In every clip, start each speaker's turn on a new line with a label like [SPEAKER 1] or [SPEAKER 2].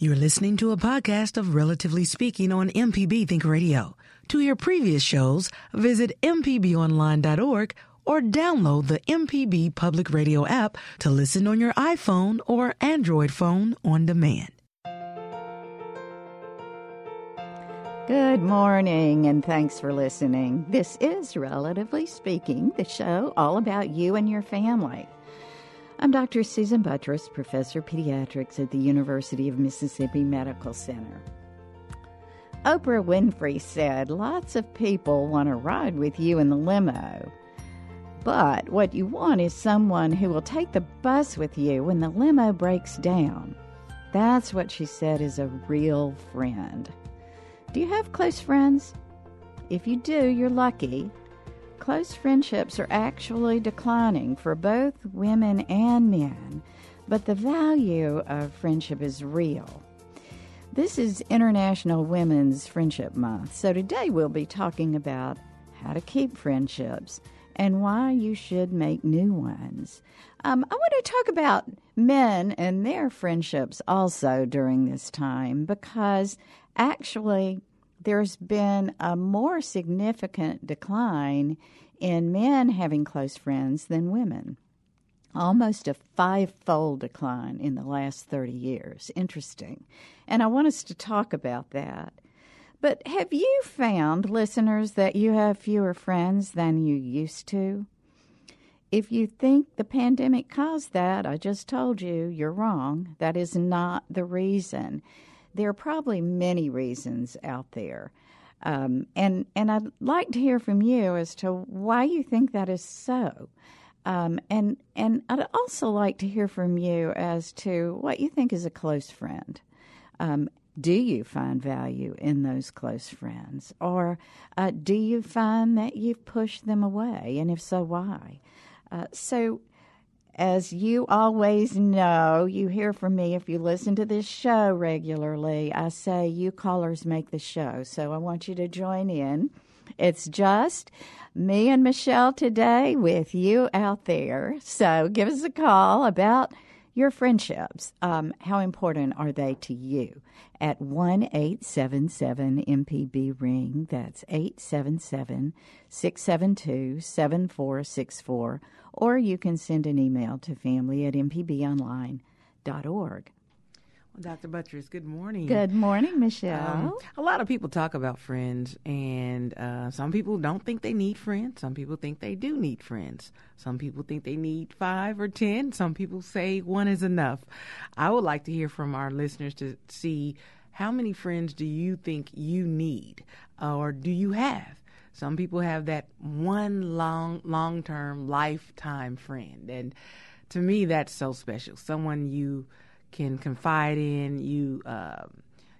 [SPEAKER 1] You're listening to a podcast of Relatively Speaking on MPB Think Radio. To hear previous shows, visit MPBOnline.org or download the MPB Public Radio app to listen on your iPhone or Android phone on demand.
[SPEAKER 2] Good morning, and thanks for listening. This is Relatively Speaking, the show all about you and your family. I'm Dr. Susan Buttross, Professor of Pediatrics at the University of Mississippi Medical Center. Oprah Winfrey said, Lots of people want to ride with you in the limo. But what you want is someone who will take the bus with you when the limo breaks down. That's what she said is a real friend. Do you have close friends? If you do, you're lucky close friendships are actually declining for both women and men, but the value of friendship is real. This is International Women's Friendship Month, so today we'll be talking about how to keep friendships and why you should make new ones. Um, I want to talk about men and their friendships also during this time because actually there's been a more significant decline in men having close friends than women. Almost a five fold decline in the last 30 years. Interesting. And I want us to talk about that. But have you found, listeners, that you have fewer friends than you used to? If you think the pandemic caused that, I just told you you're wrong. That is not the reason. There are probably many reasons out there. Um, and and I'd like to hear from you as to why you think that is so. Um, and and I'd also like to hear from you as to what you think is a close friend. Um, do you find value in those close friends, or uh, do you find that you've pushed them away, and if so, why? Uh, so as you always know, you hear from me if you listen to this show regularly. I say you callers make the show. So I want you to join in. It's just me and Michelle today with you out there. So give us a call about your friendships. Um, how important are they to you? At 1 877 MPB Ring. That's 877 672 7464 or you can send an email to family at mpbonline.org.
[SPEAKER 3] Dr. Buttross, good morning.
[SPEAKER 2] Good morning, Michelle. Um,
[SPEAKER 3] a lot of people talk about friends, and uh, some people don't think they need friends. Some people think they do need friends. Some people think they need five or ten. Some people say one is enough. I would like to hear from our listeners to see how many friends do you think you need or do you have? Some people have that one long, long term, lifetime friend. And to me, that's so special. Someone you can confide in, you, uh,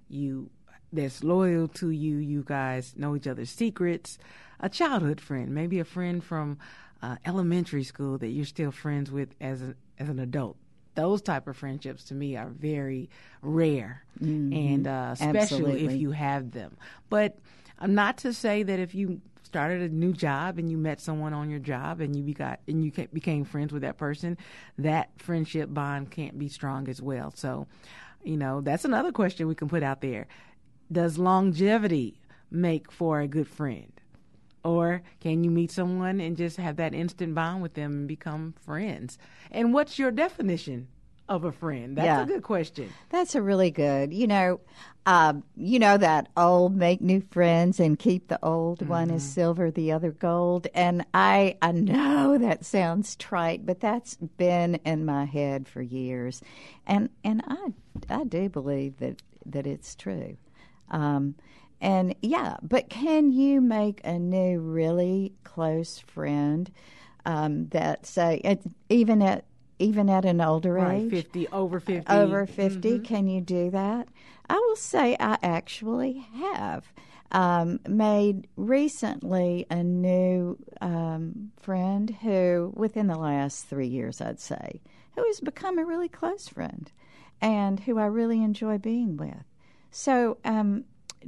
[SPEAKER 3] you, that's loyal to you. You guys know each other's secrets. A childhood friend, maybe a friend from uh, elementary school that you're still friends with as an as an adult. Those type of friendships to me are very rare, mm-hmm. and uh, especially Absolutely. if you have them. But I'm not to say that if you started a new job and you met someone on your job and you got and you became friends with that person, that friendship bond can't be strong as well. So, you know, that's another question we can put out there. Does longevity make for a good friend? Or can you meet someone and just have that instant bond with them and become friends? And what's your definition of a friend? That's yeah. a good question.
[SPEAKER 2] That's a really good. You know, uh, you know that old make new friends and keep the old mm-hmm. one as silver, the other gold. And I I know that sounds trite, but that's been in my head for years, and and I I do believe that that it's true. Um, and yeah, but can you make a new really close friend um, that say even at even at an older
[SPEAKER 3] right,
[SPEAKER 2] age?
[SPEAKER 3] 50, over 50.
[SPEAKER 2] Over 50,
[SPEAKER 3] Mm-hmm.
[SPEAKER 2] can you do that? I will say I actually have um, made recently a new um, friend who, within the last three years, I'd say, who has become a really close friend and who I really enjoy being with. So, um,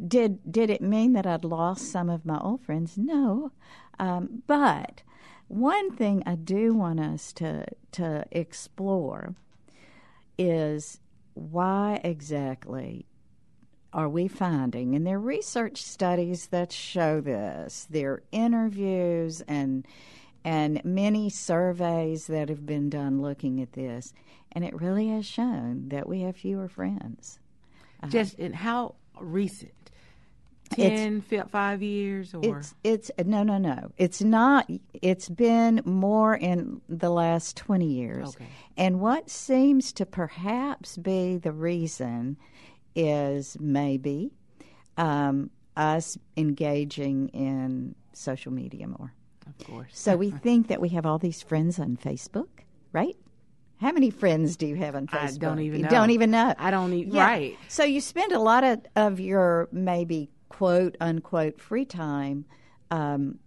[SPEAKER 2] did did it mean that I'd lost some of my old friends? No, um, but one thing I do want us to to explore is why exactly are we finding and there are research studies that show this there are interviews and and many surveys that have been done looking at this and it really has shown that we have fewer friends uh-huh.
[SPEAKER 3] Just in how recent?
[SPEAKER 2] It's-
[SPEAKER 3] 10, fi- five years? Or
[SPEAKER 2] It's it's no no no. It's not. It's been more in the last twenty years.
[SPEAKER 3] Okay.
[SPEAKER 2] And what seems to perhaps be the reason is maybe um, us engaging in social media more.
[SPEAKER 3] Of course.
[SPEAKER 2] So we think that we have all these friends on Facebook, right? How many friends do you have on Facebook?
[SPEAKER 3] I don't even
[SPEAKER 2] you
[SPEAKER 3] know.
[SPEAKER 2] Don't even know.
[SPEAKER 3] I don't even,
[SPEAKER 2] Yeah.
[SPEAKER 3] right.
[SPEAKER 2] So you spend a lot of, of your maybe quote unquote free time um,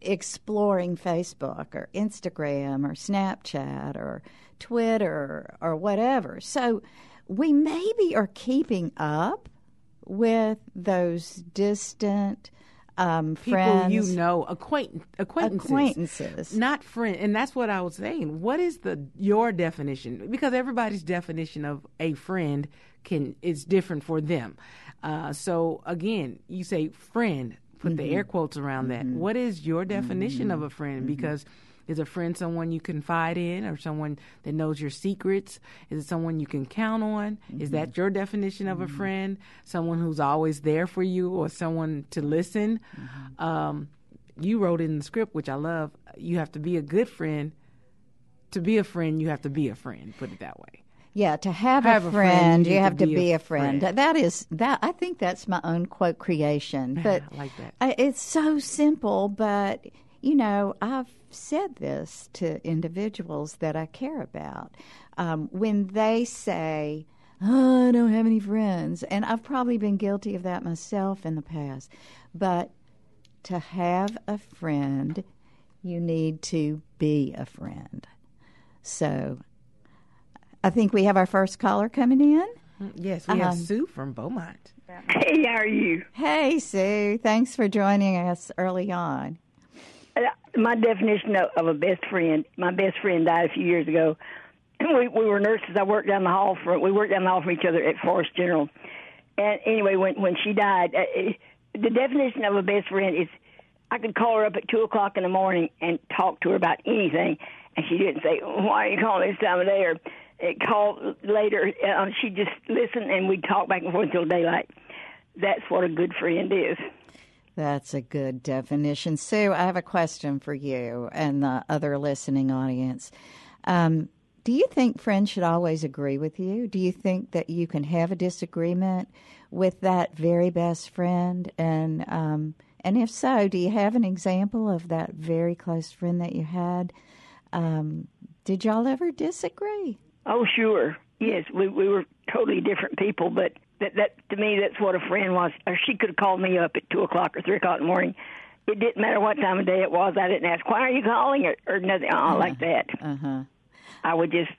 [SPEAKER 2] exploring Facebook or Instagram or Snapchat or Twitter or whatever. So we maybe are keeping up with those distant um,
[SPEAKER 3] People
[SPEAKER 2] friends.
[SPEAKER 3] you know, acquaint- acquaintances.
[SPEAKER 2] Acquaintances.
[SPEAKER 3] Not friend. And that's what I was saying. What is the your definition? Because everybody's definition of a friend can is different for them. Uh, so again, you say friend, put the air mm-hmm. quotes around that. Mm-hmm. What is your definition of a mm-hmm. friend? Because is a friend someone you confide in or someone that knows your secrets? Is it someone you can count on? Is that your definition of a friend? Someone who's always there for you or someone to listen? Um, you wrote in the script, which I love, you have to be a good friend. To be a friend, you have to be a friend, put it that way.
[SPEAKER 2] Yeah, to have,
[SPEAKER 3] Have
[SPEAKER 2] a
[SPEAKER 3] a
[SPEAKER 2] friend,
[SPEAKER 3] friend, you
[SPEAKER 2] you have
[SPEAKER 3] to
[SPEAKER 2] to be, a friend.
[SPEAKER 3] friend.
[SPEAKER 2] That is that. I think that's my own quote creation. But
[SPEAKER 3] I like that.
[SPEAKER 2] I, it's so simple. But you know, I've said this to individuals that I care about um, when they say, oh, "I don't have any friends," and I've probably been guilty of that myself in the past. But to have a friend, you need to be a friend. So I think we have our first caller coming in.
[SPEAKER 3] Yes, we have
[SPEAKER 2] Um,
[SPEAKER 3] Sue from Beaumont.
[SPEAKER 4] Hey, how are you?
[SPEAKER 2] Hey, Sue. Thanks for joining us early on.
[SPEAKER 4] Uh, My definition of, of a best friend, my best friend died a few years ago. We, we were nurses. I worked down the hall from, we worked down the hall from each other at Forrest General. And anyway, when, when she died, uh, it- the definition of a best friend is I could call her up at 2 o'clock in the morning and talk to her about anything. And she didn't say, why are you calling this time of day? Or uh, call later. Uh, she'd just listened, and we'd talk back and forth until daylight. That's what a good friend is.
[SPEAKER 2] That's a good definition. Sue, I have a question for you and the other listening audience. Um, do you think friends should always agree with you? Do you think that you can have a disagreement with that very best friend? And um, and if so, do you have an example of that very close friend that you had? Um, did y'all ever disagree?
[SPEAKER 4] Oh, sure. Yes, we we were totally different people, but that that to me that's what a friend was. Or she could have called me up at two o'clock or three o'clock in the morning. It didn't matter what time of day it was. I didn't ask why are you calling or, or nothing uh, like that.
[SPEAKER 2] Uh huh.
[SPEAKER 4] I would just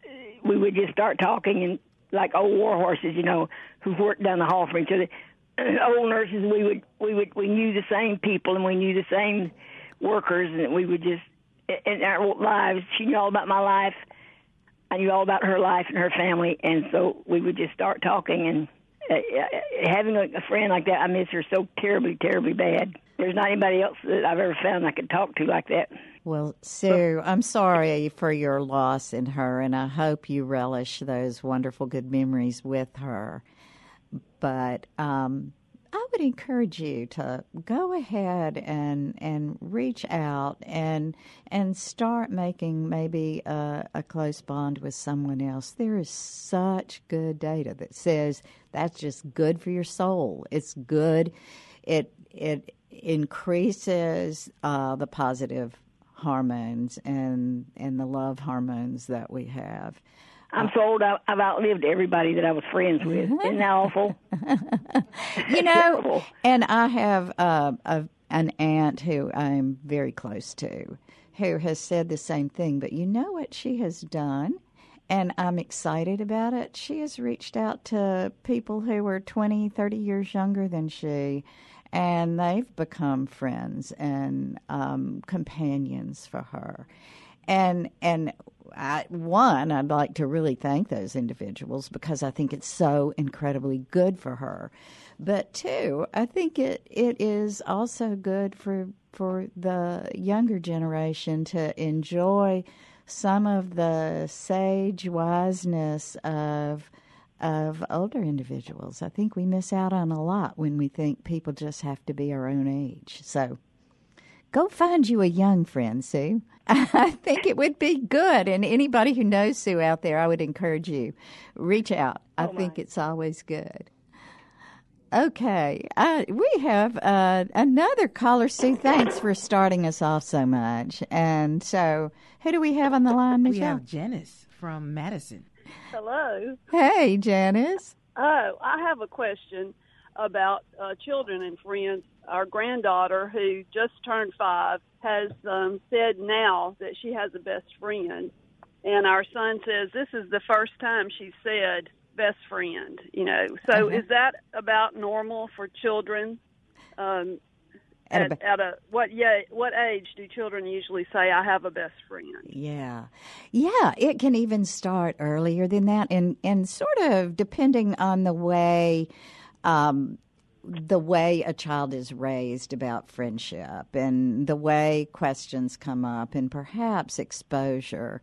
[SPEAKER 4] we would just start talking and like old war horses, you know, who worked down the hall from each other. Old nurses, we would we would we knew the same people and we knew the same workers, and we would just in our lives. She knew all about my life. I knew all about her life and her family, and so we would just start talking. And uh, uh, having a, a friend like that, I miss her so terribly, terribly bad. There's not anybody else that I've ever found I could talk to like that.
[SPEAKER 2] Well, Sue, I'm sorry for your loss in her, and I hope you relish those wonderful good memories with her. But um, would encourage you to go ahead and and reach out and and start making maybe a, a close bond with someone else. There is such good data that says that's just good for your soul. It's good. It it increases uh, the positive hormones and and the love hormones that we have.
[SPEAKER 4] I'm so old. I, I've outlived everybody that I was friends with. Isn't that awful?
[SPEAKER 2] you know, and I have uh, a, an aunt who I'm very close to who has said the same thing. But you know what she has done? And I'm excited about it. She has reached out to people who were 20, 30 years younger than she, and they've become friends and um, companions for her. And and I, one, I'd like to really thank those individuals because I think it's so incredibly good for her. But two, I think it, it is also good for for the younger generation to enjoy some of the sage wiseness of of older individuals. I think we miss out on a lot when we think people just have to be our own age. So go find you a young friend, Sue. I think it would be good. And anybody who knows Sue out there, I would encourage you reach out. I oh think it's always good. Okay, uh, we have uh, another caller. Sue, thanks for starting us off so much. And so, who do we have on the line, Michelle?
[SPEAKER 3] We have Janice from Madison.
[SPEAKER 5] Hello.
[SPEAKER 2] Hey, Janice.
[SPEAKER 5] Oh, I have a question about uh, children and friends. Our granddaughter, who just turned five, has um, said now that she has a best friend. And our son says this is the first time she said best friend, you know. So uh-huh. is that about normal for children? Um, at, at, at, a what yeah what age do children usually say I have a best friend?
[SPEAKER 2] Yeah, yeah, it can even start earlier than that, and and sort of depending on the way um, the way a child is raised about friendship and the way questions come up and perhaps exposure.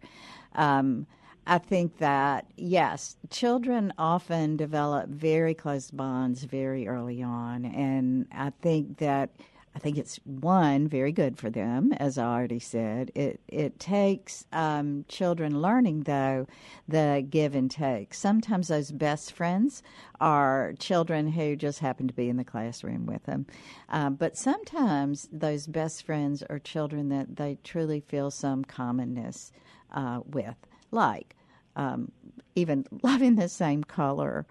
[SPEAKER 2] Um, I think that, yes, children often develop very close bonds very early on. And I think that I think it's one very good for them, as I already said. It it takes um, children learning though the give and take. Sometimes those best friends are children who just happen to be in the classroom with them, um, but sometimes those best friends are children that they truly feel some commonness uh, with, like um, even loving the same color,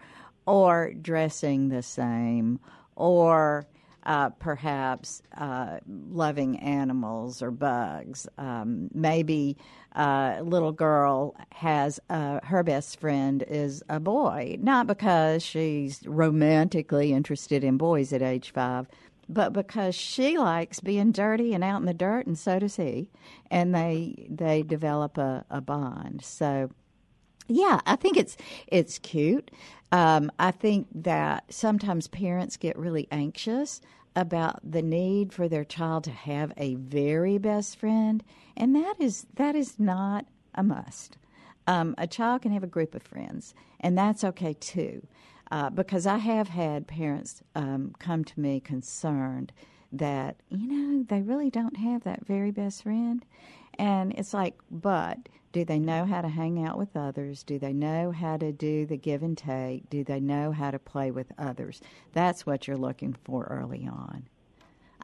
[SPEAKER 2] or dressing the same, or uh, perhaps uh, loving animals or bugs. Um, maybe uh, a little girl has uh, her best friend is a boy, not because she's romantically interested in boys at age five, but because she likes being dirty and out in the dirt, and so does he, and they they develop a, a bond. So. Yeah, I think it's it's cute. Um, I think that sometimes parents get really anxious about the need for their child to have a very best friend, and that is that is not a must. Um, a child can have a group of friends, and that's okay too. Uh, because I have had parents um, come to me concerned that you know they really don't have that very best friend, and it's like, but do they know how to hang out with others? Do they know how to do the give and take? Do they know how to play with others? That's what you're looking for early on.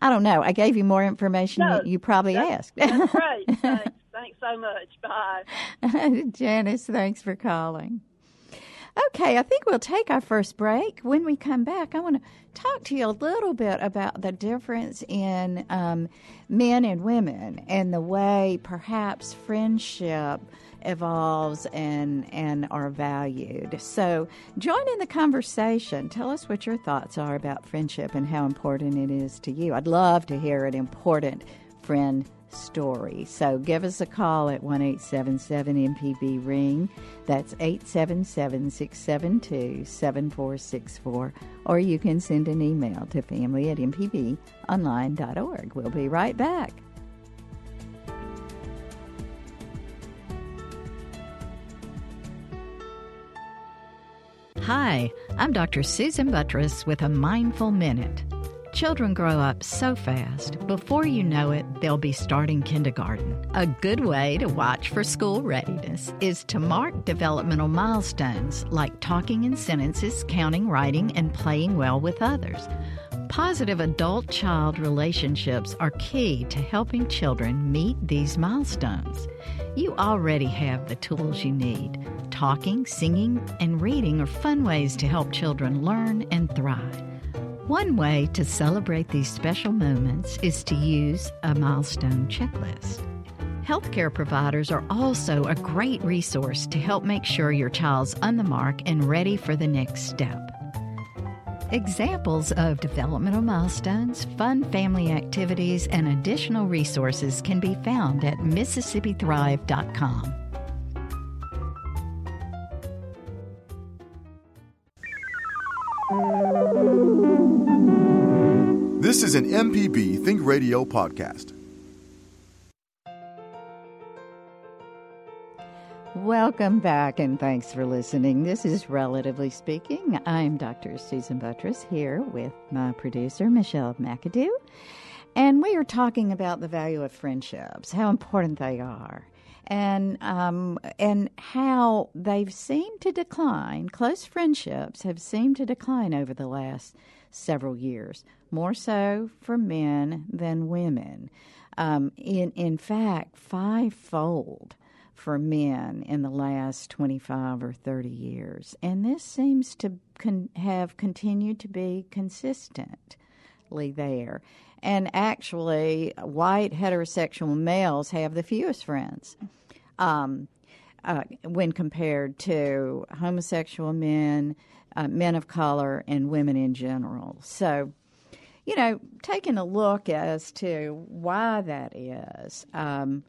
[SPEAKER 2] I don't know. I gave you more information no, you, probably
[SPEAKER 5] that's,
[SPEAKER 2] asked.
[SPEAKER 5] That's great. Thanks. thanks so much. Bye.
[SPEAKER 2] Janice, thanks for calling. Okay, I think we'll take our first break. When we come back, I want to talk to you a little bit about the difference in um, men and women and the way perhaps friendship evolves and and are valued. So join in the conversation. Tell us what your thoughts are about friendship and how important it is to you. I'd love to hear an important friend story. So give us a call at 1 877 MPB Ring. That's 877 672 7464. Or you can send an email to family at mpbonline.org. We'll be right back. Hi, I'm Dr. Susan Buttross with a Mindful Minute. Children grow up so fast, before you know it, they'll be starting kindergarten. A good way to watch for school readiness is to mark developmental milestones like talking in sentences, counting, writing, and playing well with others. Positive adult child relationships are key to helping children meet these milestones. You already have the tools you need. Talking, singing, and reading are fun ways to help children learn and thrive. One way to celebrate these special moments is to use a milestone checklist. Healthcare providers are also a great resource to help make sure your child's on the mark and ready for the next step. Examples of developmental milestones, fun family activities, and additional resources can be found at MississippiThrive.com.
[SPEAKER 6] This is an MPB Think Radio podcast.
[SPEAKER 2] Welcome back and thanks for listening. This is Relatively Speaking. I'm Dr. Susan Buttross here with my producer, Michelle McAdoo. And we are talking about the value of friendships, how important they are, and um, and how they've seemed to decline. Close friendships have seemed to decline over the last several years, more so for men than women. Um, in in fact, fivefold for men in the last 25 or 30 years. And this seems to con- have continued to be consistently there. And actually, white heterosexual males have the fewest friends um, uh, when compared to homosexual men, uh, men of color, and women in general. So, you know, taking a look as to why that is. Um,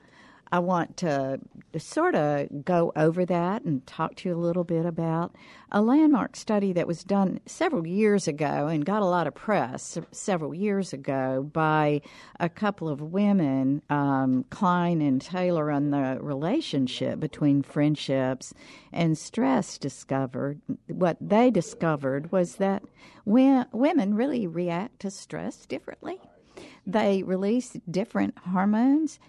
[SPEAKER 2] I want to sort of go over that and talk to you a little bit about a landmark study that was done several years ago and got a lot of press several years ago by a couple of women, um, Klein and Taylor, on the relationship between friendships and stress. Discovered what they discovered was that women really react to stress differently. They release different hormones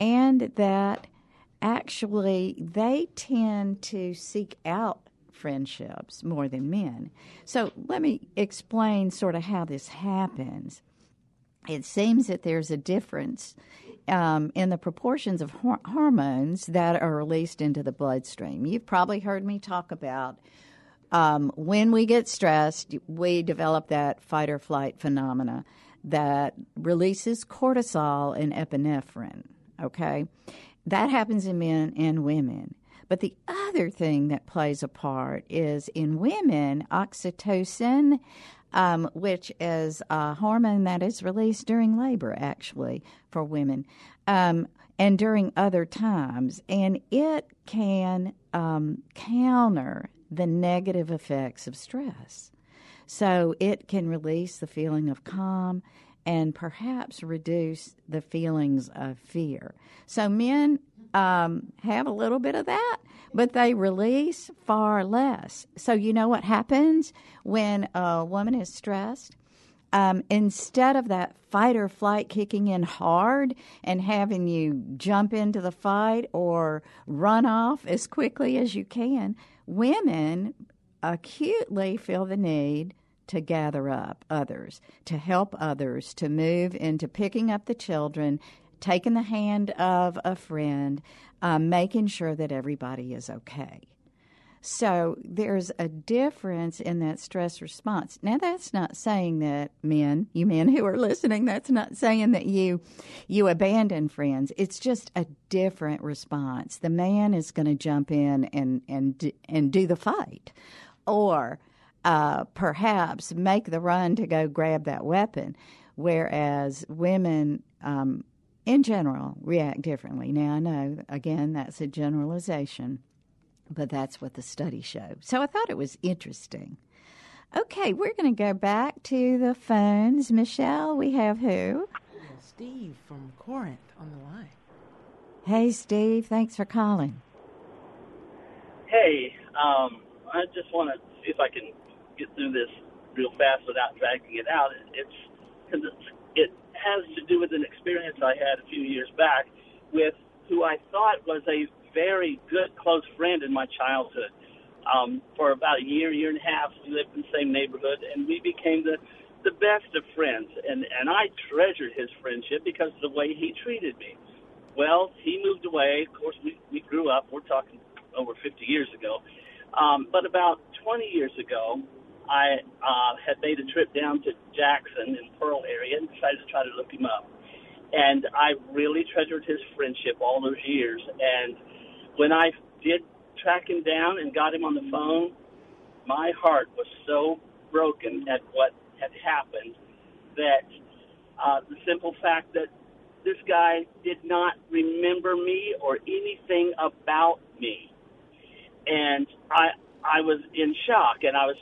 [SPEAKER 2] and that actually they tend to seek out friendships more than men. So let me explain sort of how this happens. It seems that there's a difference um, in the proportions of hor- hormones that are released into the bloodstream. You've probably heard me talk about um, when we get stressed, we develop that fight or flight phenomena that releases cortisol and epinephrine okay? That happens in men and women. But the other thing that plays a part is in women, oxytocin, um, which is a hormone that is released during labor, actually, for women, um, and during other times. And it can um, counter the negative effects of stress. So it can release the feeling of calm and perhaps reduce the feelings of fear. So men um, have a little bit of that, but they release far less. So you know what happens when a woman is stressed? Um, instead of that fight or flight kicking in hard and having you jump into the fight or run off as quickly as you can, women acutely feel the need to gather up others, to help others, to move into picking up the children, taking the hand of a friend, um, making sure that everybody is okay. So there's a difference in that stress response. Now that's not saying that men, you men who are listening, that's not saying that you you abandon friends. It's just a different response. The man is going to jump in and and and do the fight. Or uh, perhaps make the run to go grab that weapon, whereas women um, in general react differently. Now, I know, again, that's a generalization, but that's what the study showed. So I thought it was interesting. Okay, we're going to go back to the phones. Michelle, we have who?
[SPEAKER 3] Steve from Corinth on the line.
[SPEAKER 2] Hey, Steve, thanks for calling.
[SPEAKER 7] Hey, um, I just want to see if I can get through this real fast without dragging it out. It's because it has to do with an experience I had a few years back with who I thought was a very good close friend in my childhood. Um, for about a year, year and a half, we lived in the same neighborhood, and we became the the best of friends, and and I treasured his friendship because of the way he treated me. Well, he moved away. Of course, we we grew up. We're talking over 50 years ago. Um, but about 20 years ago, I uh, had made a trip down to Jackson in Pearl area and decided to try to look him up. And I really treasured his friendship all those years. And when I did track him down and got him on the phone, my heart was so broken at what had happened that uh, the simple fact that this guy did not remember me or anything about me, and I I was in shock, and I was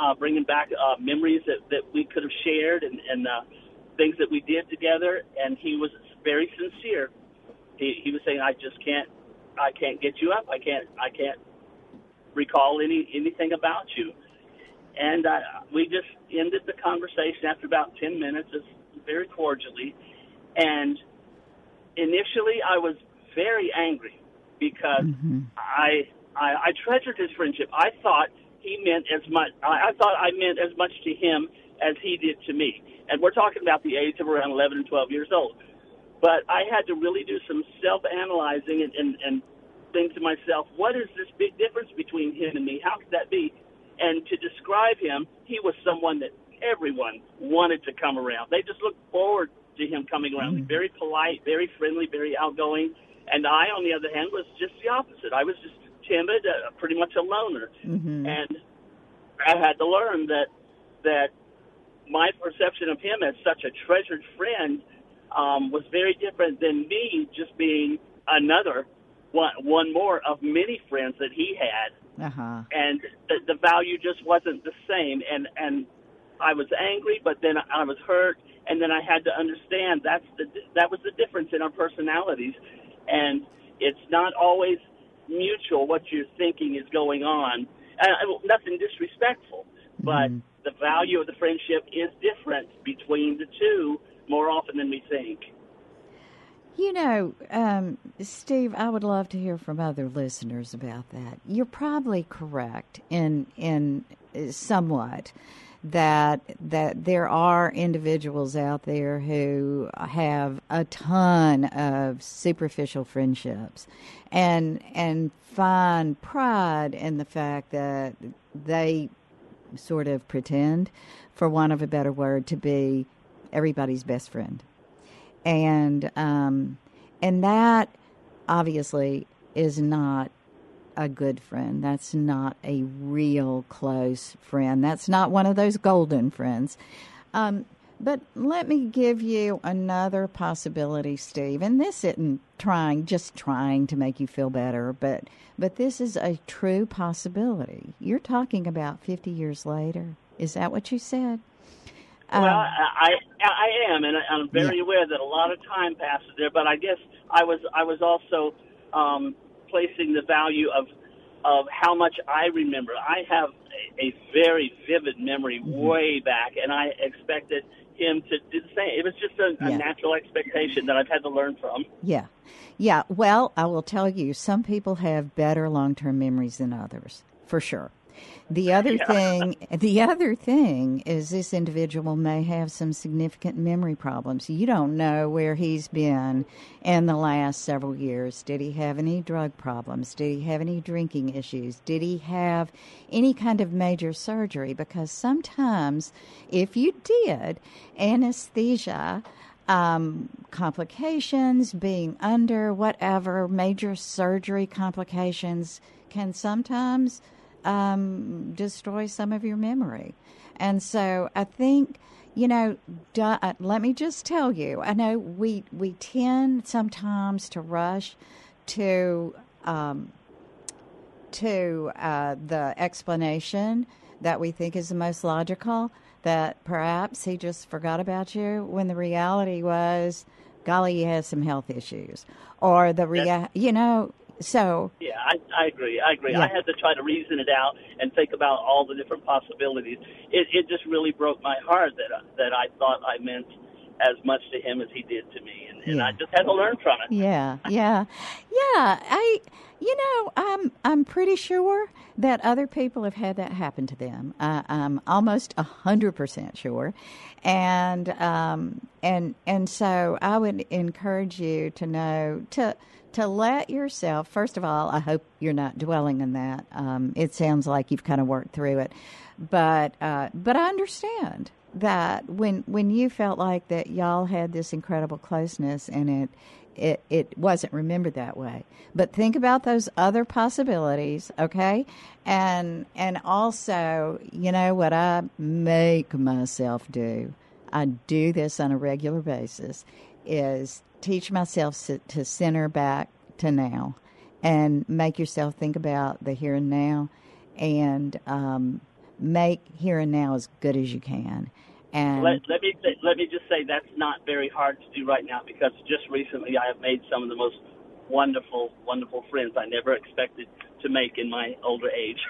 [SPEAKER 7] uh, bringing back uh, memories that that we could have shared and and uh, things that we did together, and he was very sincere. He he was saying, I just can't I can't get you up. I can't I can't recall any anything about you. And uh, we just ended the conversation after about ten minutes, just very cordially. And initially, I was very angry because mm-hmm. I, I I treasured his friendship. I thought he meant as much. I, I thought I meant as much to him as he did to me. And we're talking about the age of around 11 and 12 years old. But I had to really do some self-analyzing and, and, and think to myself, what is this big difference between him and me? How could that be? And to describe him, he was someone that everyone wanted to come around. They just looked forward to him coming around. Mm-hmm. Very polite, very friendly, very outgoing. And I, on the other hand, was just the opposite. I was just timid, uh, pretty much a loner. Mm-hmm. And I had to learn that that my perception of him as such a treasured friend um, was very different than me just being another one, one more of many friends that he had. Uh-huh. And the, the value just wasn't the same. And and I was angry, but then I was hurt, and then I had to understand that's the that was the difference in our personalities, and it's not always mutual what you're thinking is going on. Uh, nothing disrespectful, but mm. the value of the friendship is different between the two more often than we think.
[SPEAKER 2] You know, um, Steve, I would love to hear from other listeners about that. You're probably correct in in uh, somewhat that that there are individuals out there who have a ton of superficial friendships and and find pride in the fact that they sort of pretend for want of a better word to be everybody's best friend. And um, and that obviously is not a good friend. That's not a real close friend. That's not one of those golden friends. Um, but let me give you another possibility, Steve. And this isn't trying, just trying to make you feel better, but but this is a true possibility. You're talking about 50 years later. Is that what you said?
[SPEAKER 7] Well, um, I, I I am, and I'm very yeah. aware that a lot of time passes there. But I guess I was I was also um, placing the value of of how much I remember. I have a, a very vivid memory mm-hmm. way back, and I expected him to do the same. It was just a, yeah. a natural expectation that I've had to learn from.
[SPEAKER 2] Yeah. Yeah. Well, I will tell you, some people have better long term memories than others, for sure. The other yeah. thing, the other thing is this individual may have some significant memory problems. You don't know where he's been in the last several years. Did he have any drug problems? Did he have any drinking issues? Did he have any kind of major surgery? Because sometimes, if you did, anesthesia um, complications, being under whatever major surgery complications can sometimes um, destroy some of your memory. And so I think, you know, uh, let me just tell you, I know we, we tend sometimes to rush to, um, to uh, the explanation that we think is the most logical, that perhaps he just forgot about you when the reality was, golly, he has some health issues. Or the rea- you know, so
[SPEAKER 7] yeah, I, I agree. I agree. Yeah. I had to try to reason it out and think about all the different possibilities. It, it just really broke my heart that that I thought I meant as much to him as he did to me, and and
[SPEAKER 2] Yeah.
[SPEAKER 7] I just had to learn from it.
[SPEAKER 2] Yeah, yeah, yeah. I, you know, I'm I'm pretty sure that other people have had that happen to them. I, I'm almost a hundred percent sure, and um, and and so I would encourage you to know to to let yourself. First of all, I hope you're not dwelling on that. Um, it sounds like you've kind of worked through it, but uh, but I understand that when when you felt like that y'all had this incredible closeness and it it it wasn't remembered that way but think about those other possibilities okay and and also you know what i make myself do i do this on a regular basis is teach myself to, center back to now and make yourself think about the here and now and um, make here and now as good as you can and
[SPEAKER 7] Let, let me say, let me just say that's not very hard to do right now because just recently I have made some of the most wonderful, wonderful friends I never expected to make in my older age.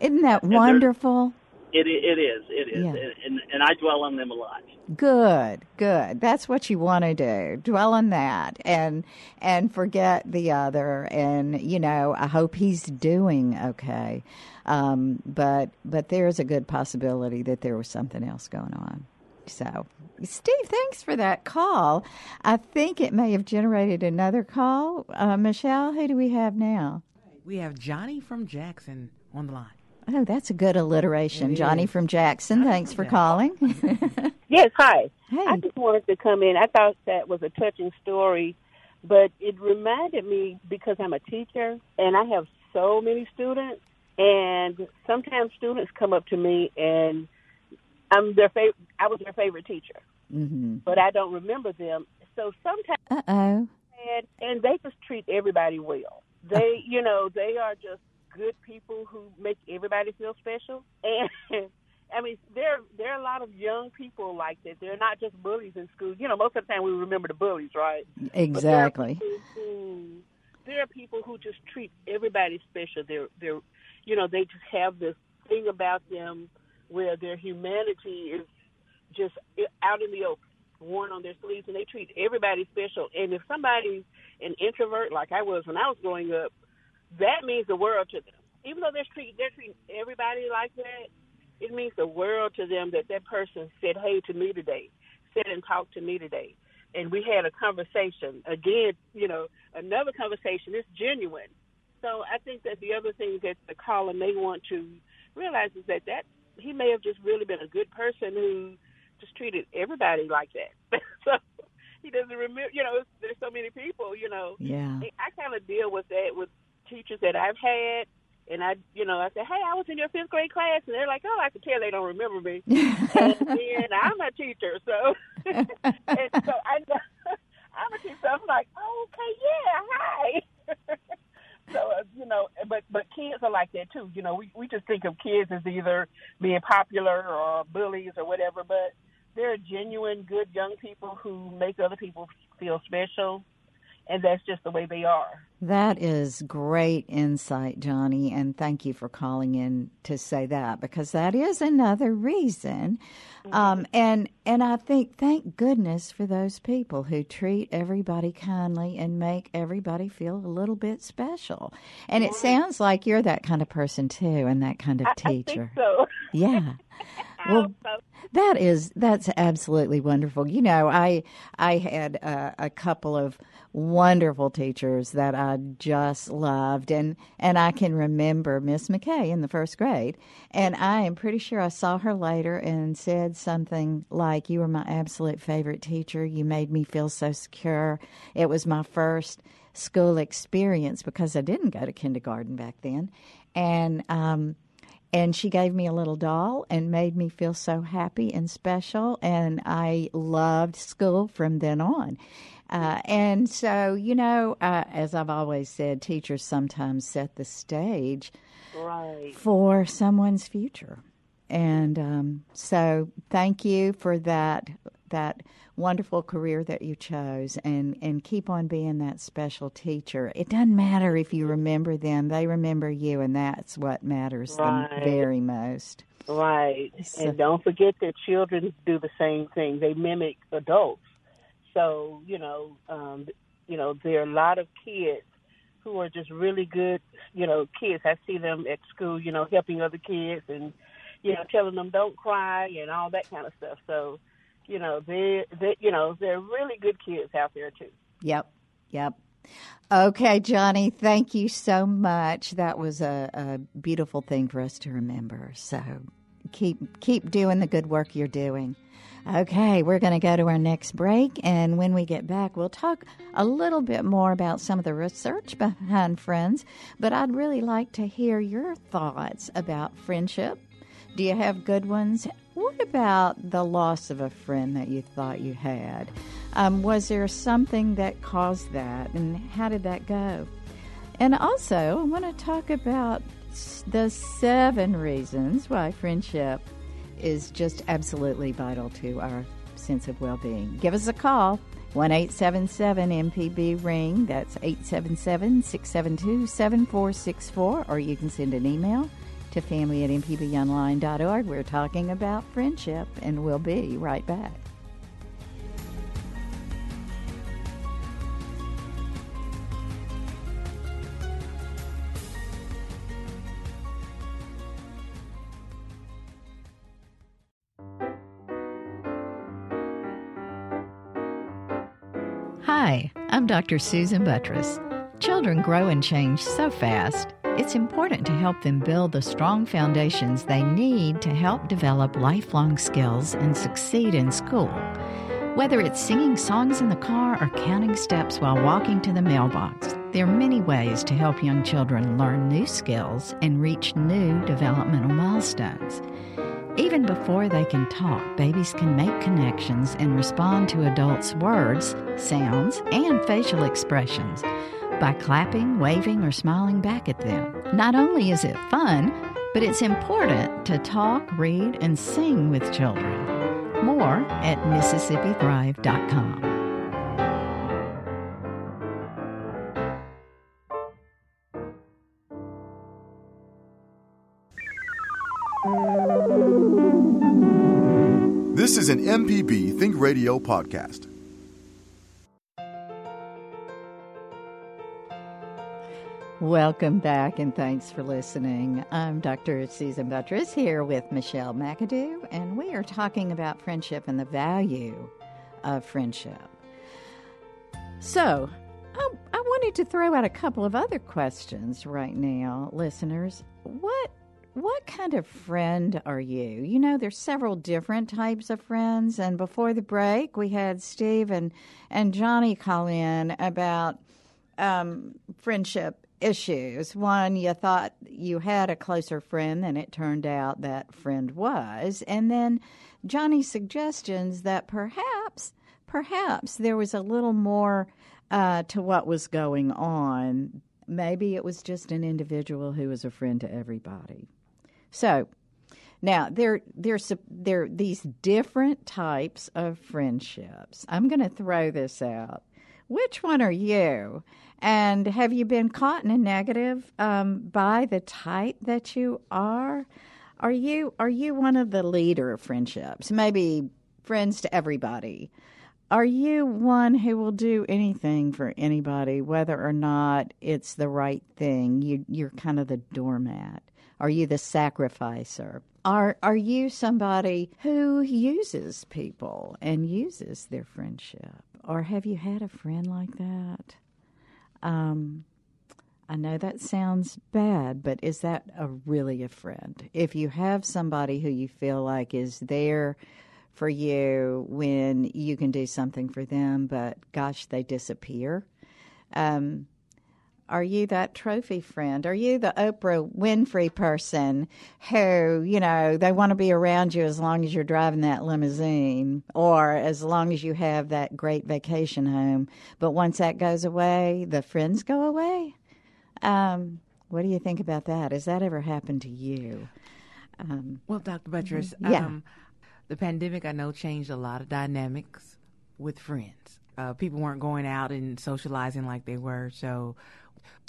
[SPEAKER 2] isn't that
[SPEAKER 7] there's-
[SPEAKER 2] wonderful
[SPEAKER 7] It it is it is,
[SPEAKER 2] Yeah.
[SPEAKER 7] and, and and I dwell on them a lot.
[SPEAKER 2] Good, good. That's what you want to do. Dwell on that and and forget the other. And you know, I hope he's doing okay. Um, but but there's a good possibility that there was something else going on. So, Steve, thanks for that call. I think it may have generated another call. Uh, Michelle, who do we have now?
[SPEAKER 3] We have Johnny from Jackson on the line.
[SPEAKER 2] Oh, that's a good alliteration.
[SPEAKER 3] It
[SPEAKER 2] Johnny
[SPEAKER 3] is.
[SPEAKER 2] from Jackson. Thanks for calling.
[SPEAKER 8] Yes, hi.
[SPEAKER 2] Hey.
[SPEAKER 8] I just wanted to come in. I thought that was a touching story, but it reminded me because I'm a teacher and I have so many students, and sometimes students come up to me and I'm their favorite. I was their favorite teacher,
[SPEAKER 2] hmm
[SPEAKER 8] but I don't remember them. So sometimes,
[SPEAKER 2] Uh oh.
[SPEAKER 8] and, and they just treat everybody well. They, you know, they are just good people who make everybody feel special. And I mean, there there are a lot of young people like that. They're not just bullies in school. You know, most of the time we remember the bullies, right? But there are
[SPEAKER 2] Exactly.
[SPEAKER 8] who- there are people who just treat everybody special. They're they're you know they just have this thing about them where their humanity is just out in the open, worn on their sleeves, and they treat everybody special. And if somebody's an introvert like I was when I was growing up, that means the world to them. Even though they're treating they're treating everybody like that, it means the world to them that that person said hey to me today, said and talked to me today, and we had a conversation. Again, you know, another conversation. It's genuine. So I think that the other thing that the caller may want to realize is that that he may have just really been a good person who just treated everybody like that. so he doesn't remember. You know, there's so many people. You know,
[SPEAKER 2] Yeah.
[SPEAKER 8] I kind of deal with that with teachers that I've had, and I, you know, I say, "Hey, I was in your fifth grade class," and they're like, "Oh, I can tell they don't remember me." and then I'm a teacher, so and so I, I'm a teacher. So I'm like, oh, "Okay, yeah, hi." so uh, you know, but but kids are like that too. You know, we we just think of kids as either being popular or bullies or whatever, but they're genuine, good young people who make other people feel special, and that's just the way they are.
[SPEAKER 2] That is great insight, Johnny, and thank you for calling in to say that because that is another reason. Um, and and I think thank goodness for those people who treat everybody kindly and make everybody feel a little bit special. And it sounds like you're that kind of person too, and that kind of
[SPEAKER 8] I, I
[SPEAKER 2] teacher.
[SPEAKER 8] think so.
[SPEAKER 2] Yeah. Well. That is that's absolutely wonderful. You know, I I had a, a couple of wonderful teachers that I just loved, and and I can remember Miss McKay in the first grade, and I am pretty sure I saw her later and said something like, "You were my absolute favorite teacher. You made me feel so secure. It was my first School experience because I didn't go to kindergarten back then, and um, and she gave me a little doll and made me feel so happy and special. And i loved school from then on uh, and so you know uh, as i've always said teachers sometimes set the stage
[SPEAKER 8] Right.
[SPEAKER 2] for someone's future and um, so thank you for that that wonderful career that you chose and and keep on being that special teacher it doesn't matter if you remember them they remember you and that's what matters
[SPEAKER 8] Right.
[SPEAKER 2] the very most
[SPEAKER 8] Right.
[SPEAKER 2] So-
[SPEAKER 8] And don't forget that children do the same thing. They mimic adults.
[SPEAKER 9] So you know, um, you know, there are a lot of kids who are just really good, you know, kids. I see them at school, you know, helping other kids and you know, telling them don't cry and all that kind of stuff. So, you know, they, they you know, they're really good kids out there too.
[SPEAKER 2] Yep, yep. Okay, Johnny, thank you so much. That was a, a beautiful thing for us to remember. So keep keep doing the good work you're doing. Okay, we're going to go to our next break, and when we get back, we'll talk a little bit more about some of the research behind friends. But I'd really like to hear your thoughts about friendship. Do you have good ones? What about the loss of a friend that you thought you had? Um, was there something that caused that, and how did that go? And also, I want to talk about the seven reasons why friendship is just absolutely vital to our sense of well being. Give us a call. 1 877 MPB Ring. That's 877 672 7464. Or you can send an email to family at mpbonline.org. We're talking about friendship, and we'll be right back. Hi, I'm Dr. Susan Buttross. Children grow and change so fast. It's important to help them build the strong foundations they need to help develop lifelong skills and succeed in school. Whether it's singing songs in the car or counting steps while walking to the mailbox, there are many ways to help young children learn new skills and reach new developmental milestones. Even before they can talk, babies can make connections and respond to adults' words, sounds, and facial expressions by clapping, waving, or smiling back at them. Not only is it fun, but it's important to talk, read, and sing with children. More at MississippiThrive.com.
[SPEAKER 6] This is an MPB Think Radio podcast.
[SPEAKER 2] Welcome back and thanks for listening. I'm Dr. Susan Buttross here with Michelle McAdoo, and we are talking about friendship and the value of friendship. So, I, I wanted to throw out a couple of other questions right now, listeners. What what kind of friend are you? You know, there's several different types of friends, and before the break, we had Steve and, and Johnny call in about um, friendship issues. One, you thought you had a closer friend than it turned out that friend was, and then Johnny's suggestions that perhaps, perhaps there was a little more uh, to what was going on. Maybe it was just an individual who was a friend to everybody. So now there there's there these different types of friendships. I'm going to throw this out. Which one are you? And have you been caught in a negative um, by the type that you are? Are you are you one of the leader of friendships? Maybe friends to everybody. Are you one who will do anything for anybody, whether or not it's the right thing? You, you're kind of the doormat. Are you the sacrificer? Are are you somebody who uses people and uses their friendship? Or have you had a friend like that? Um, I know that sounds bad, but is that a really a friend? If you have somebody who you feel like is there for you when you can do something for them, but gosh, they disappear. Um, are you that trophy friend? Are you the Oprah Winfrey person who, you know, they want to be around you as long as you're driving that limousine or as long as you have that great vacation home? But once that goes away, the friends go away? Um, what do you think about that? Has that ever happened to you?
[SPEAKER 3] Um, well, Dr. Buttross,
[SPEAKER 2] yeah.
[SPEAKER 3] Um, the pandemic I know changed a lot of dynamics with friends. Uh, people weren't going out and socializing like they were, so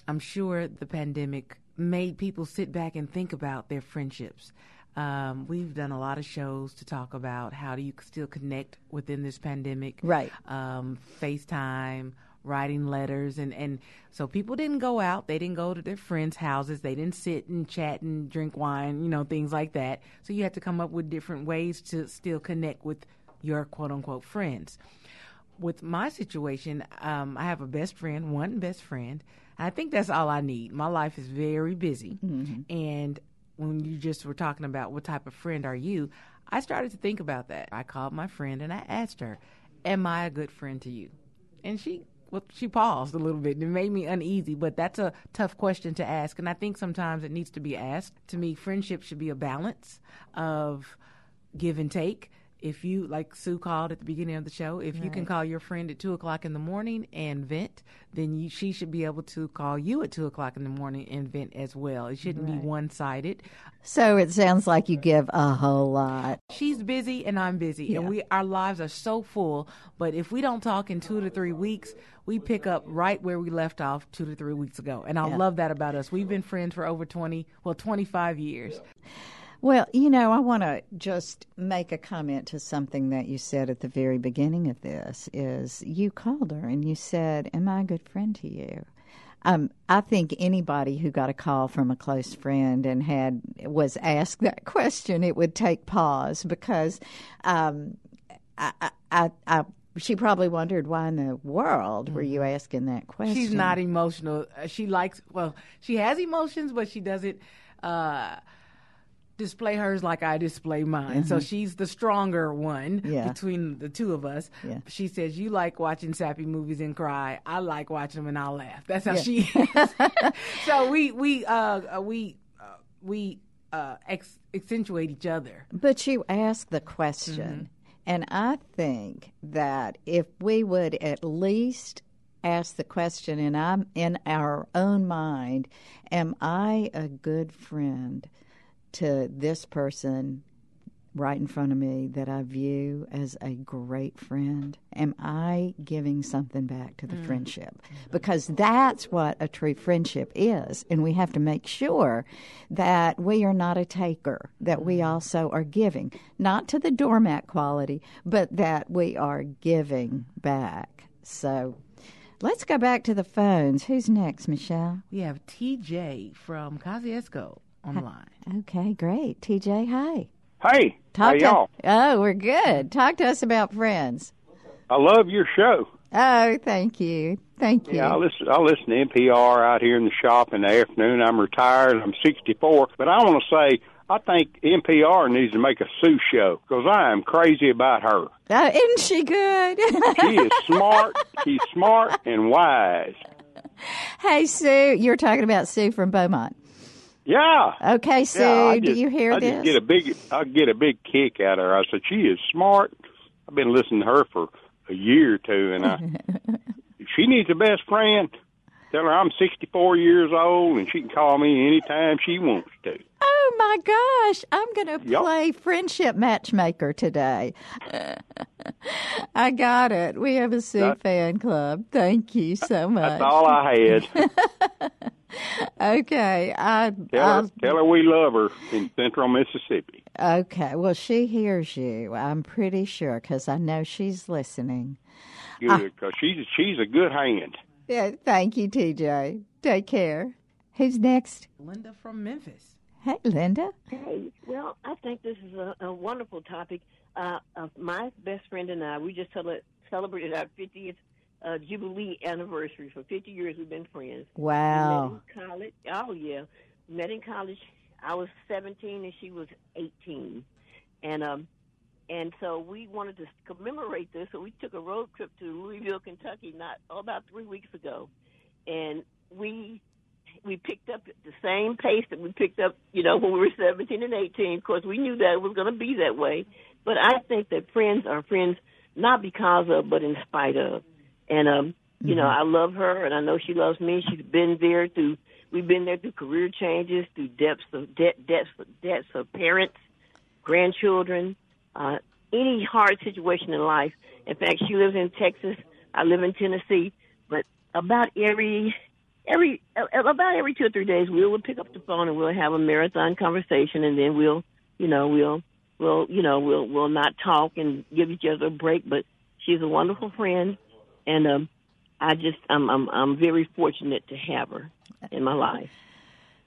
[SPEAKER 3] I'm sure the pandemic made people sit back and think about their friendships. Um, we've done a lot of shows to talk about how do you still connect within this pandemic.
[SPEAKER 2] Right.
[SPEAKER 3] Um, FaceTime, writing letters, and, and so people didn't go out. They didn't go to their friends' houses. They didn't sit and chat and drink wine, you know, things like that. So you had to come up with different ways to still connect with your quote unquote friends. With my situation, um, I have a best friend, one best friend. I think that's all I need. My life is very busy. Mm-hmm. And when you just were talking about what type of friend are you, I started to think about that. I called my friend and I asked her, Am I a good friend to you? And she well, she paused a little bit and it made me uneasy, but that's a tough question to ask. And I think sometimes it needs to be asked. To me, friendship should be a balance of give and take. If you, like Sue called at the beginning of the show, if you can call your friend at two o'clock in the morning and vent, then you, she should be able to call you at two o'clock in the morning and vent as well. It shouldn't be one sided.
[SPEAKER 2] So it sounds like you give a whole lot.
[SPEAKER 3] She's busy and I'm busy, and we our lives are so full. But if we don't talk in two to three weeks, we pick up right where we left off two to three weeks ago, and I
[SPEAKER 2] Yeah.
[SPEAKER 3] love that about us. We've been friends for over twenty, well, twenty five years.
[SPEAKER 2] Well, you know, I want to just make a comment to something that you said at the very beginning of this is you called her and you said, "Am I a good friend to you?" Um, I think anybody who got a call from a close friend and had was asked that question, it would take pause because um, I, I, I, she probably wondered why in the world were you asking that question.
[SPEAKER 3] She's not emotional. Uh, She likes well, she has emotions, but she doesn't uh, display hers like I display mine. So she's the stronger one
[SPEAKER 2] Mm-hmm. Yeah.
[SPEAKER 3] between the two of us.
[SPEAKER 2] Yeah.
[SPEAKER 3] She says, "You like watching sappy movies and cry. I like watching them and I'll laugh." That's how
[SPEAKER 2] Yeah.
[SPEAKER 3] she is. so we we uh, we uh, we uh, ex- accentuate each other.
[SPEAKER 2] But you asked the question,
[SPEAKER 3] Mm-hmm.
[SPEAKER 2] and I think that if we would at least ask the question in I'm in our own mind, am I a good friend to this person right in front of me that I view as a great friend? Am I giving something back to the mm. friendship? Because that's what a true friendship is. And we have to make sure that we are not a taker, that we mm. also are giving, not to the doormat quality, but that we are giving back. So let's go back to the phones. Who's next, Michelle?
[SPEAKER 3] We have TJ from Kosciusko on the line.
[SPEAKER 2] Okay, great. TJ, hi.
[SPEAKER 10] Hey,
[SPEAKER 2] Talk
[SPEAKER 10] how y'all?
[SPEAKER 2] Oh, we're good. Talk to us about friends.
[SPEAKER 10] I love your show.
[SPEAKER 2] Oh, thank you. Thank you.
[SPEAKER 10] Yeah, I listen. I listen to NPR out here in the shop in the afternoon. I'm retired. I'm 64, but I want to say I think NPR needs to make a Sue show because I am crazy about her.
[SPEAKER 2] Oh, isn't she good?
[SPEAKER 10] She is smart. She's smart and wise.
[SPEAKER 2] hey, Sue, you're talking about Sue from Beaumont.
[SPEAKER 10] Yeah.
[SPEAKER 2] Okay, Sue,
[SPEAKER 10] yeah, I
[SPEAKER 2] do you hear
[SPEAKER 10] I
[SPEAKER 2] this?
[SPEAKER 10] just get a big. I get a big kick out of her. I said she is smart. I've been listening to her for a year or two, and I. she needs a best friend. Tell her I'm 64 years old, and she can call me anytime she wants to.
[SPEAKER 2] Oh my gosh, I'm going to
[SPEAKER 10] Yep.
[SPEAKER 2] play friendship matchmaker today. I got it. We have a Sue
[SPEAKER 10] That-
[SPEAKER 2] fan club. Thank you so much.
[SPEAKER 10] That's all I had.
[SPEAKER 2] Okay, I,
[SPEAKER 10] Tell her, tell her we love her in Central Mississippi.
[SPEAKER 2] okay. Well, she hears you. I'm pretty sure because I know she's listening.
[SPEAKER 10] Good, because she's she's a good hand.
[SPEAKER 2] Yeah, thank you, TJ. Take care. Who's next?
[SPEAKER 3] Linda from Memphis.
[SPEAKER 2] Hey, Linda.
[SPEAKER 9] Hey, well, I think this is a, a wonderful topic. Uh, uh, my best friend and I, we just cele- celebrated our 50th uh, Jubilee anniversary. For 50 years, we've been friends.
[SPEAKER 2] Wow.
[SPEAKER 9] We met in college. Oh, yeah. Met in college. I was 17 and she was 18. And, um, and so we wanted to commemorate this, so we took a road trip to Louisville, Kentucky, not oh, about three weeks ago, and we we picked up at the same pace that we picked up, you know, when we were 17 and 18. Of course, we knew that it was going to be that way. But I think that friends are friends not because of, but in spite of. And um, you know, I love her, and I know she loves me. She's been there through. We've been there through career changes, through depths of debt, depths, debts of parents, grandchildren, uh, any hard situation in life. In fact, she lives in Texas. I live in Tennessee. But about every every uh, about every two or three days, we'll pick up the phone and we'll have a marathon conversation, and then we'll You know, we'll we'll you know we'll we'll not talk and give each other a break, but she's a wonderful friend, and um, I just I'm I'm I'm very fortunate to have her in my life.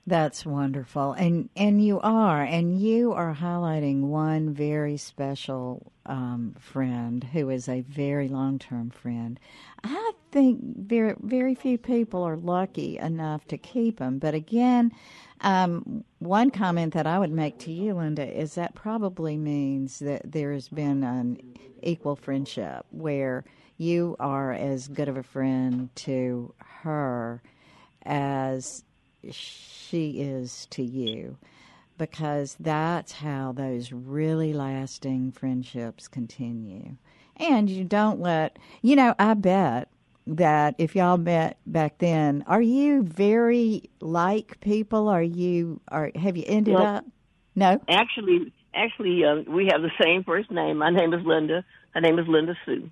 [SPEAKER 2] That's wonderful. And and you are and you are highlighting one very special um, friend who is a very long-term friend. I think very very few people are lucky enough to keep them, but again, um, one comment that I would make to you, Linda, is that probably means that there has been an equal friendship where you are as good of a friend to her as she is to you because that's how those really lasting friendships continue. And you don't let, you know, I bet that if y'all met back then, are you very like people? Are you, are, have you ended up? No?
[SPEAKER 9] Actually, actually, uh, we have the same first name. My name is Linda. Her name is Linda Sue.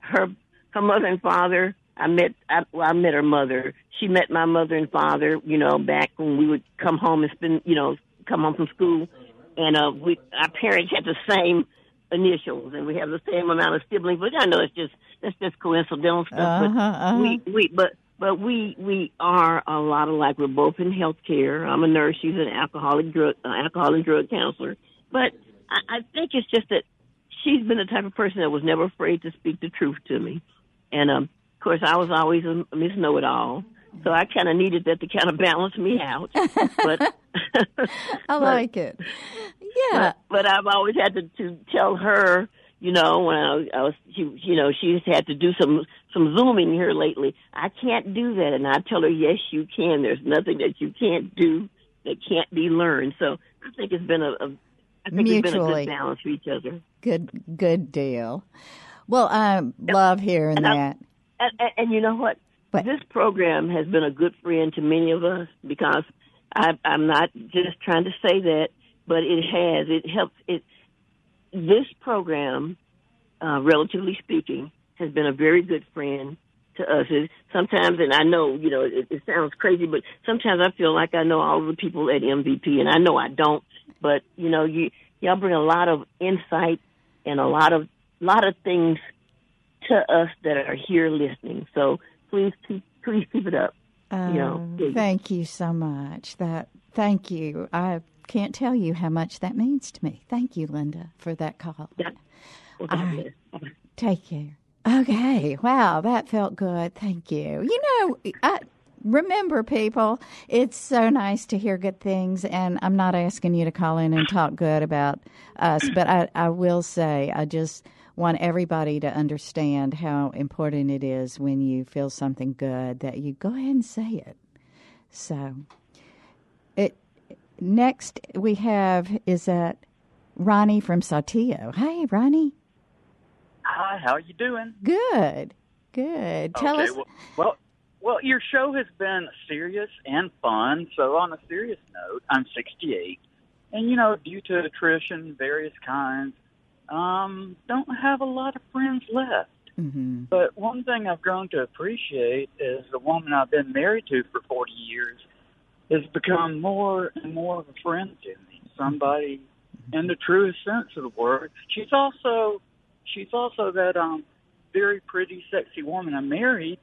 [SPEAKER 9] Her her mother and father. I met. I, well, I met her mother. She met my mother and father. You know, back when we would come home and spend. You know, come home from school, and uh, we our parents had the same initials, and we have the same amount of siblings. But I know it's just that's just coincidental stuff.
[SPEAKER 2] Uh-huh,
[SPEAKER 9] but
[SPEAKER 2] uh-huh.
[SPEAKER 9] we we but but we we are a lot alike. We're both in healthcare. I'm a nurse. She's an alcoholic drug uh, alcohol and drug counselor. But I, I think it's just that she's been the type of person that was never afraid to speak the truth to me. And um, course, I was always a Miss Know It All, so I kind of needed that to kind of balance me out. But
[SPEAKER 2] I like it. Yeah.
[SPEAKER 9] but, but I've always had to, to tell her, you know, when I was, I was she, you know, she's had to do some some zooming here lately. I can't do that, and I tell her, yes, you can. There's nothing that you can't do that can't be learned. So I think it's been a, a I think it's been a
[SPEAKER 2] Mutually.
[SPEAKER 9] good balance for each other.
[SPEAKER 2] Good good deal. Well, I love hearing
[SPEAKER 9] And I-
[SPEAKER 2] that.
[SPEAKER 9] And, and, and you know what?
[SPEAKER 2] What?
[SPEAKER 9] This program has been a good friend to many of us because I, I'm not just trying to say that, but it has. It helps. It this program, uh, relatively speaking, has been a very good friend to us. It, sometimes, and I know you know it, it sounds crazy, but sometimes I feel like I know all the people at MPB, and I know I don't. But you know, you y'all bring a lot of insight and a lot of lot of things to us that are here listening. So please keep please keep it up. you know,
[SPEAKER 2] Um, thank you so much. That thank you. I can't tell you how much that means to me. Thank you, Linda, for that call.
[SPEAKER 9] Yeah. Well,
[SPEAKER 2] All right. Take care. Okay. Wow, that felt good. Thank you. You know, I remember people, it's so nice to hear good things and I'm not asking you to call in and talk good about us, but I, I will say I just want everybody to understand how important it is when you feel something good that you go ahead and say it. So it next we have is that Ronnie from Saltillo. Hey Ronnie.
[SPEAKER 11] Hi, how are you doing?
[SPEAKER 2] Good. Good. Tell
[SPEAKER 11] okay,
[SPEAKER 2] us.
[SPEAKER 11] Well, well, well, your show has been serious and fun. So, on a serious note, I'm 68, and you know, due to attrition, various kinds, um, don't have a lot of friends left.
[SPEAKER 2] hmm
[SPEAKER 11] But one thing I've grown to appreciate is the woman I've been married to for 40 years has become more and more of a friend to me. Somebody in the truest sense of the word. She's also she's also that um very pretty, sexy woman I married,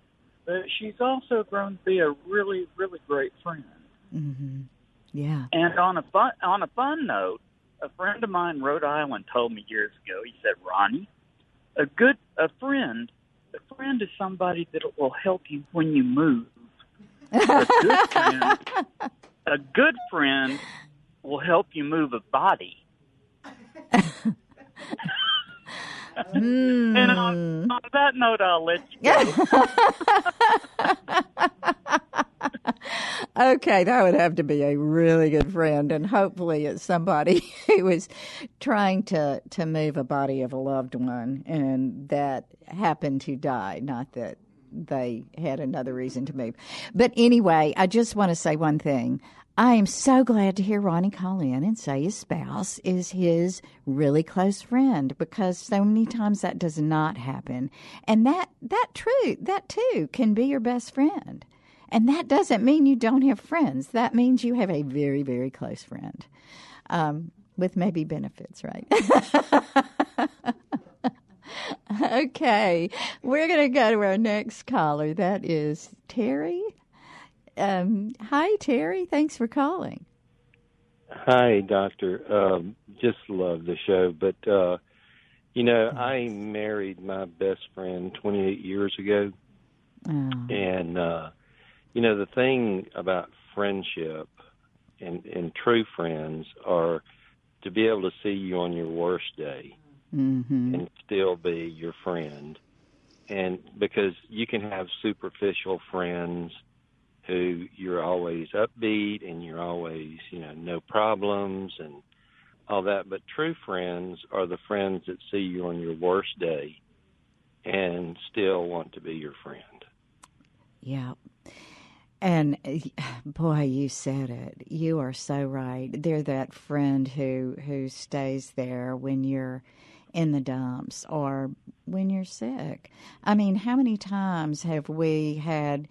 [SPEAKER 11] but she's also grown to be a really, really great friend.
[SPEAKER 2] hmm Yeah.
[SPEAKER 11] And on a fun on a fun note, a friend of mine in Rhode Island told me years ago. He said, "Ronnie, a good a friend, a friend is somebody that will help you when you move. A good friend, a good friend will help you move a body."
[SPEAKER 2] Mm.
[SPEAKER 11] And on, on that note, I'll let you go.
[SPEAKER 2] okay, that would have to be a really good friend, and hopefully it's somebody who is trying to to move a body of a loved one, and that happened to die, not that they had another reason to move. But anyway, I just want to say one thing. I am so glad to hear Ronnie call in and say his spouse is his really close friend because so many times that does not happen. And that that true that too can be your best friend. And that doesn't mean you don't have friends. That means you have a very, very close friend. Um, with maybe benefits, right? okay, we're going to go to our next caller. That is Terry. Um, hi, Terry. Thanks for calling.
[SPEAKER 12] Hi, Doctor. Um, just love the show, but uh, you know, I married my best friend 28 years ago,
[SPEAKER 2] Oh.
[SPEAKER 12] and uh, you know, the thing about friendship and and true friends are to be able to see you on your worst day
[SPEAKER 2] Mm-hmm.
[SPEAKER 12] and still be your friend. And because you can have superficial friends who you're always upbeat and you're always, you know, no problems and all that. But true friends are the friends that see you on your worst day and still want to be your friend.
[SPEAKER 2] Yeah. And uh, boy, you said it. You are so right. They're that friend who who stays there when you're in the dumps or when you're sick. I mean, how many times have we had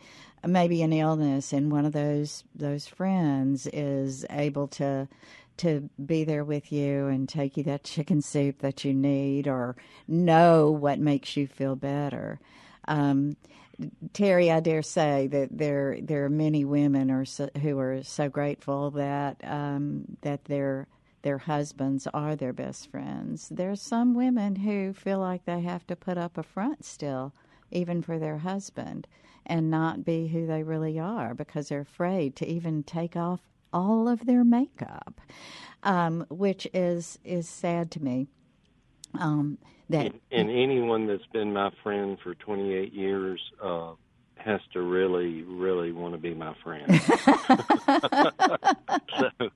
[SPEAKER 2] maybe an illness and one of those those friends is able to to be there with you and take you that chicken soup that you need or know what makes you feel better. Um, Terry, I dare say that there there are many women are so, who are so grateful that um, that their their husbands are their best friends. There are some women who feel like they have to put up a front still, even for their husband, and not be who they really are because they're afraid to even take off all of their makeup, um, which is is sad to me. Um, that
[SPEAKER 12] And, and anyone that's been my friend for 28 years uh, has to really, really want to be my friend. so,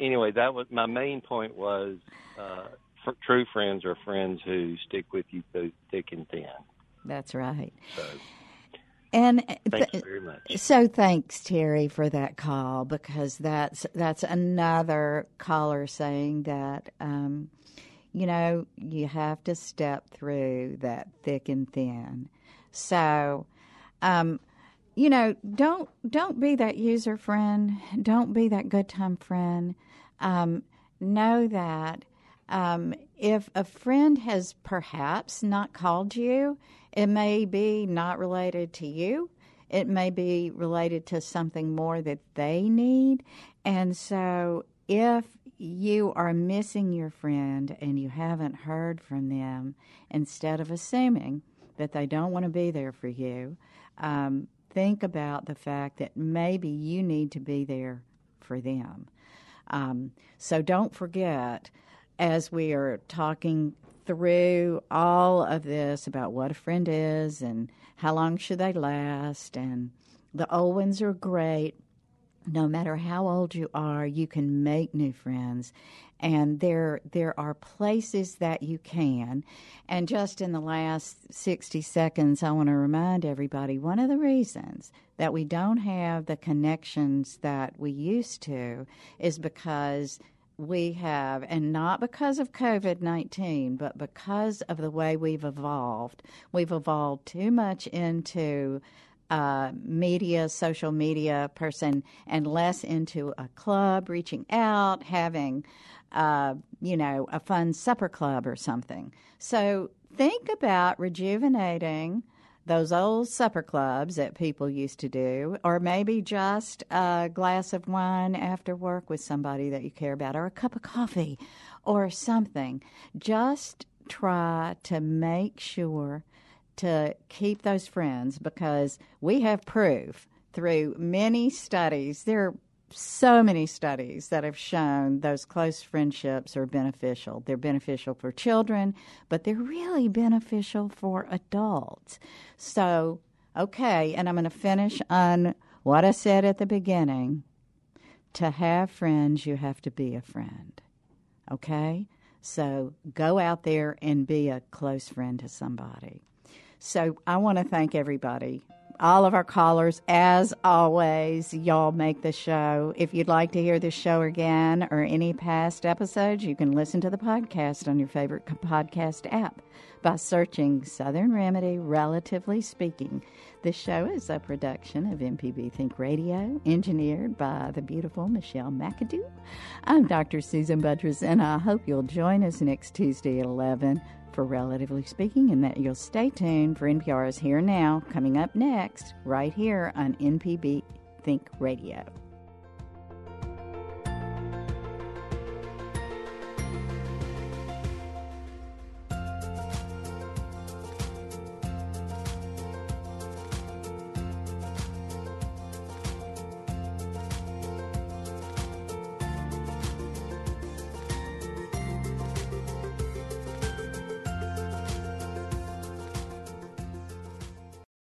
[SPEAKER 12] anyway, that was my main point. Was uh, for, true friends are friends who stick with you through thick and thin.
[SPEAKER 2] that's right.
[SPEAKER 12] So,
[SPEAKER 2] And
[SPEAKER 12] thank
[SPEAKER 2] th-
[SPEAKER 12] very much.
[SPEAKER 2] So thanks, Terry, for that call because that's that's another caller saying that um, you know you have to step through that thick and thin. So, um, you know, don't don't be that user friend. Don't be that good time friend. Um, know that um, if a friend has perhaps not called you, it may be not related to you. It may be related to something more that they need. And so if you are missing your friend and you haven't heard from them, instead of assuming that they don't want to be there for you, um, think about the fact that maybe you need to be there for them. Um, so don't forget, as we are talking through all of this about what a friend is and how long should they last, and the old ones are great. No matter how old you are, you can make new friends, and there there are places that you can. And just in the last sixty seconds, I want to remind everybody one of the reasons that we don't have the connections that we used to is because we have, and not because of COVID 19, but because of the way we've evolved. We've evolved too much into uh, media, social media person, and less into a club, reaching out, having, uh, you know, a fun supper club or something. So think about rejuvenating those old supper clubs that people used to do, or maybe just a glass of wine after work with somebody that you care about, or a cup of coffee, or something. Just try to make sure to keep those friends because we have proof through many studies. There are so many studies that have shown those close friendships are beneficial. They're beneficial for children, but they're really beneficial for adults. So, okay, and I'm going to finish on what I said at the beginning. To have friends, you have to be a friend. Okay? So go out there and be a close friend to somebody. So I want to thank everybody all of our callers, as always, y'all make the show. If you'd like to hear the show again or any past episodes, you can listen to the podcast on your favorite podcast app by searching Southern Remedy Relatively Speaking. This show is a production of MPB Think Radio, engineered by the beautiful Michelle McAdoo. I'm Dr. Susan Buttross, and I hope you'll join us next Tuesday at 11 for Relatively Speaking, and that you'll stay tuned for NPR's Here Now, coming up next, right here on MPB Think Radio.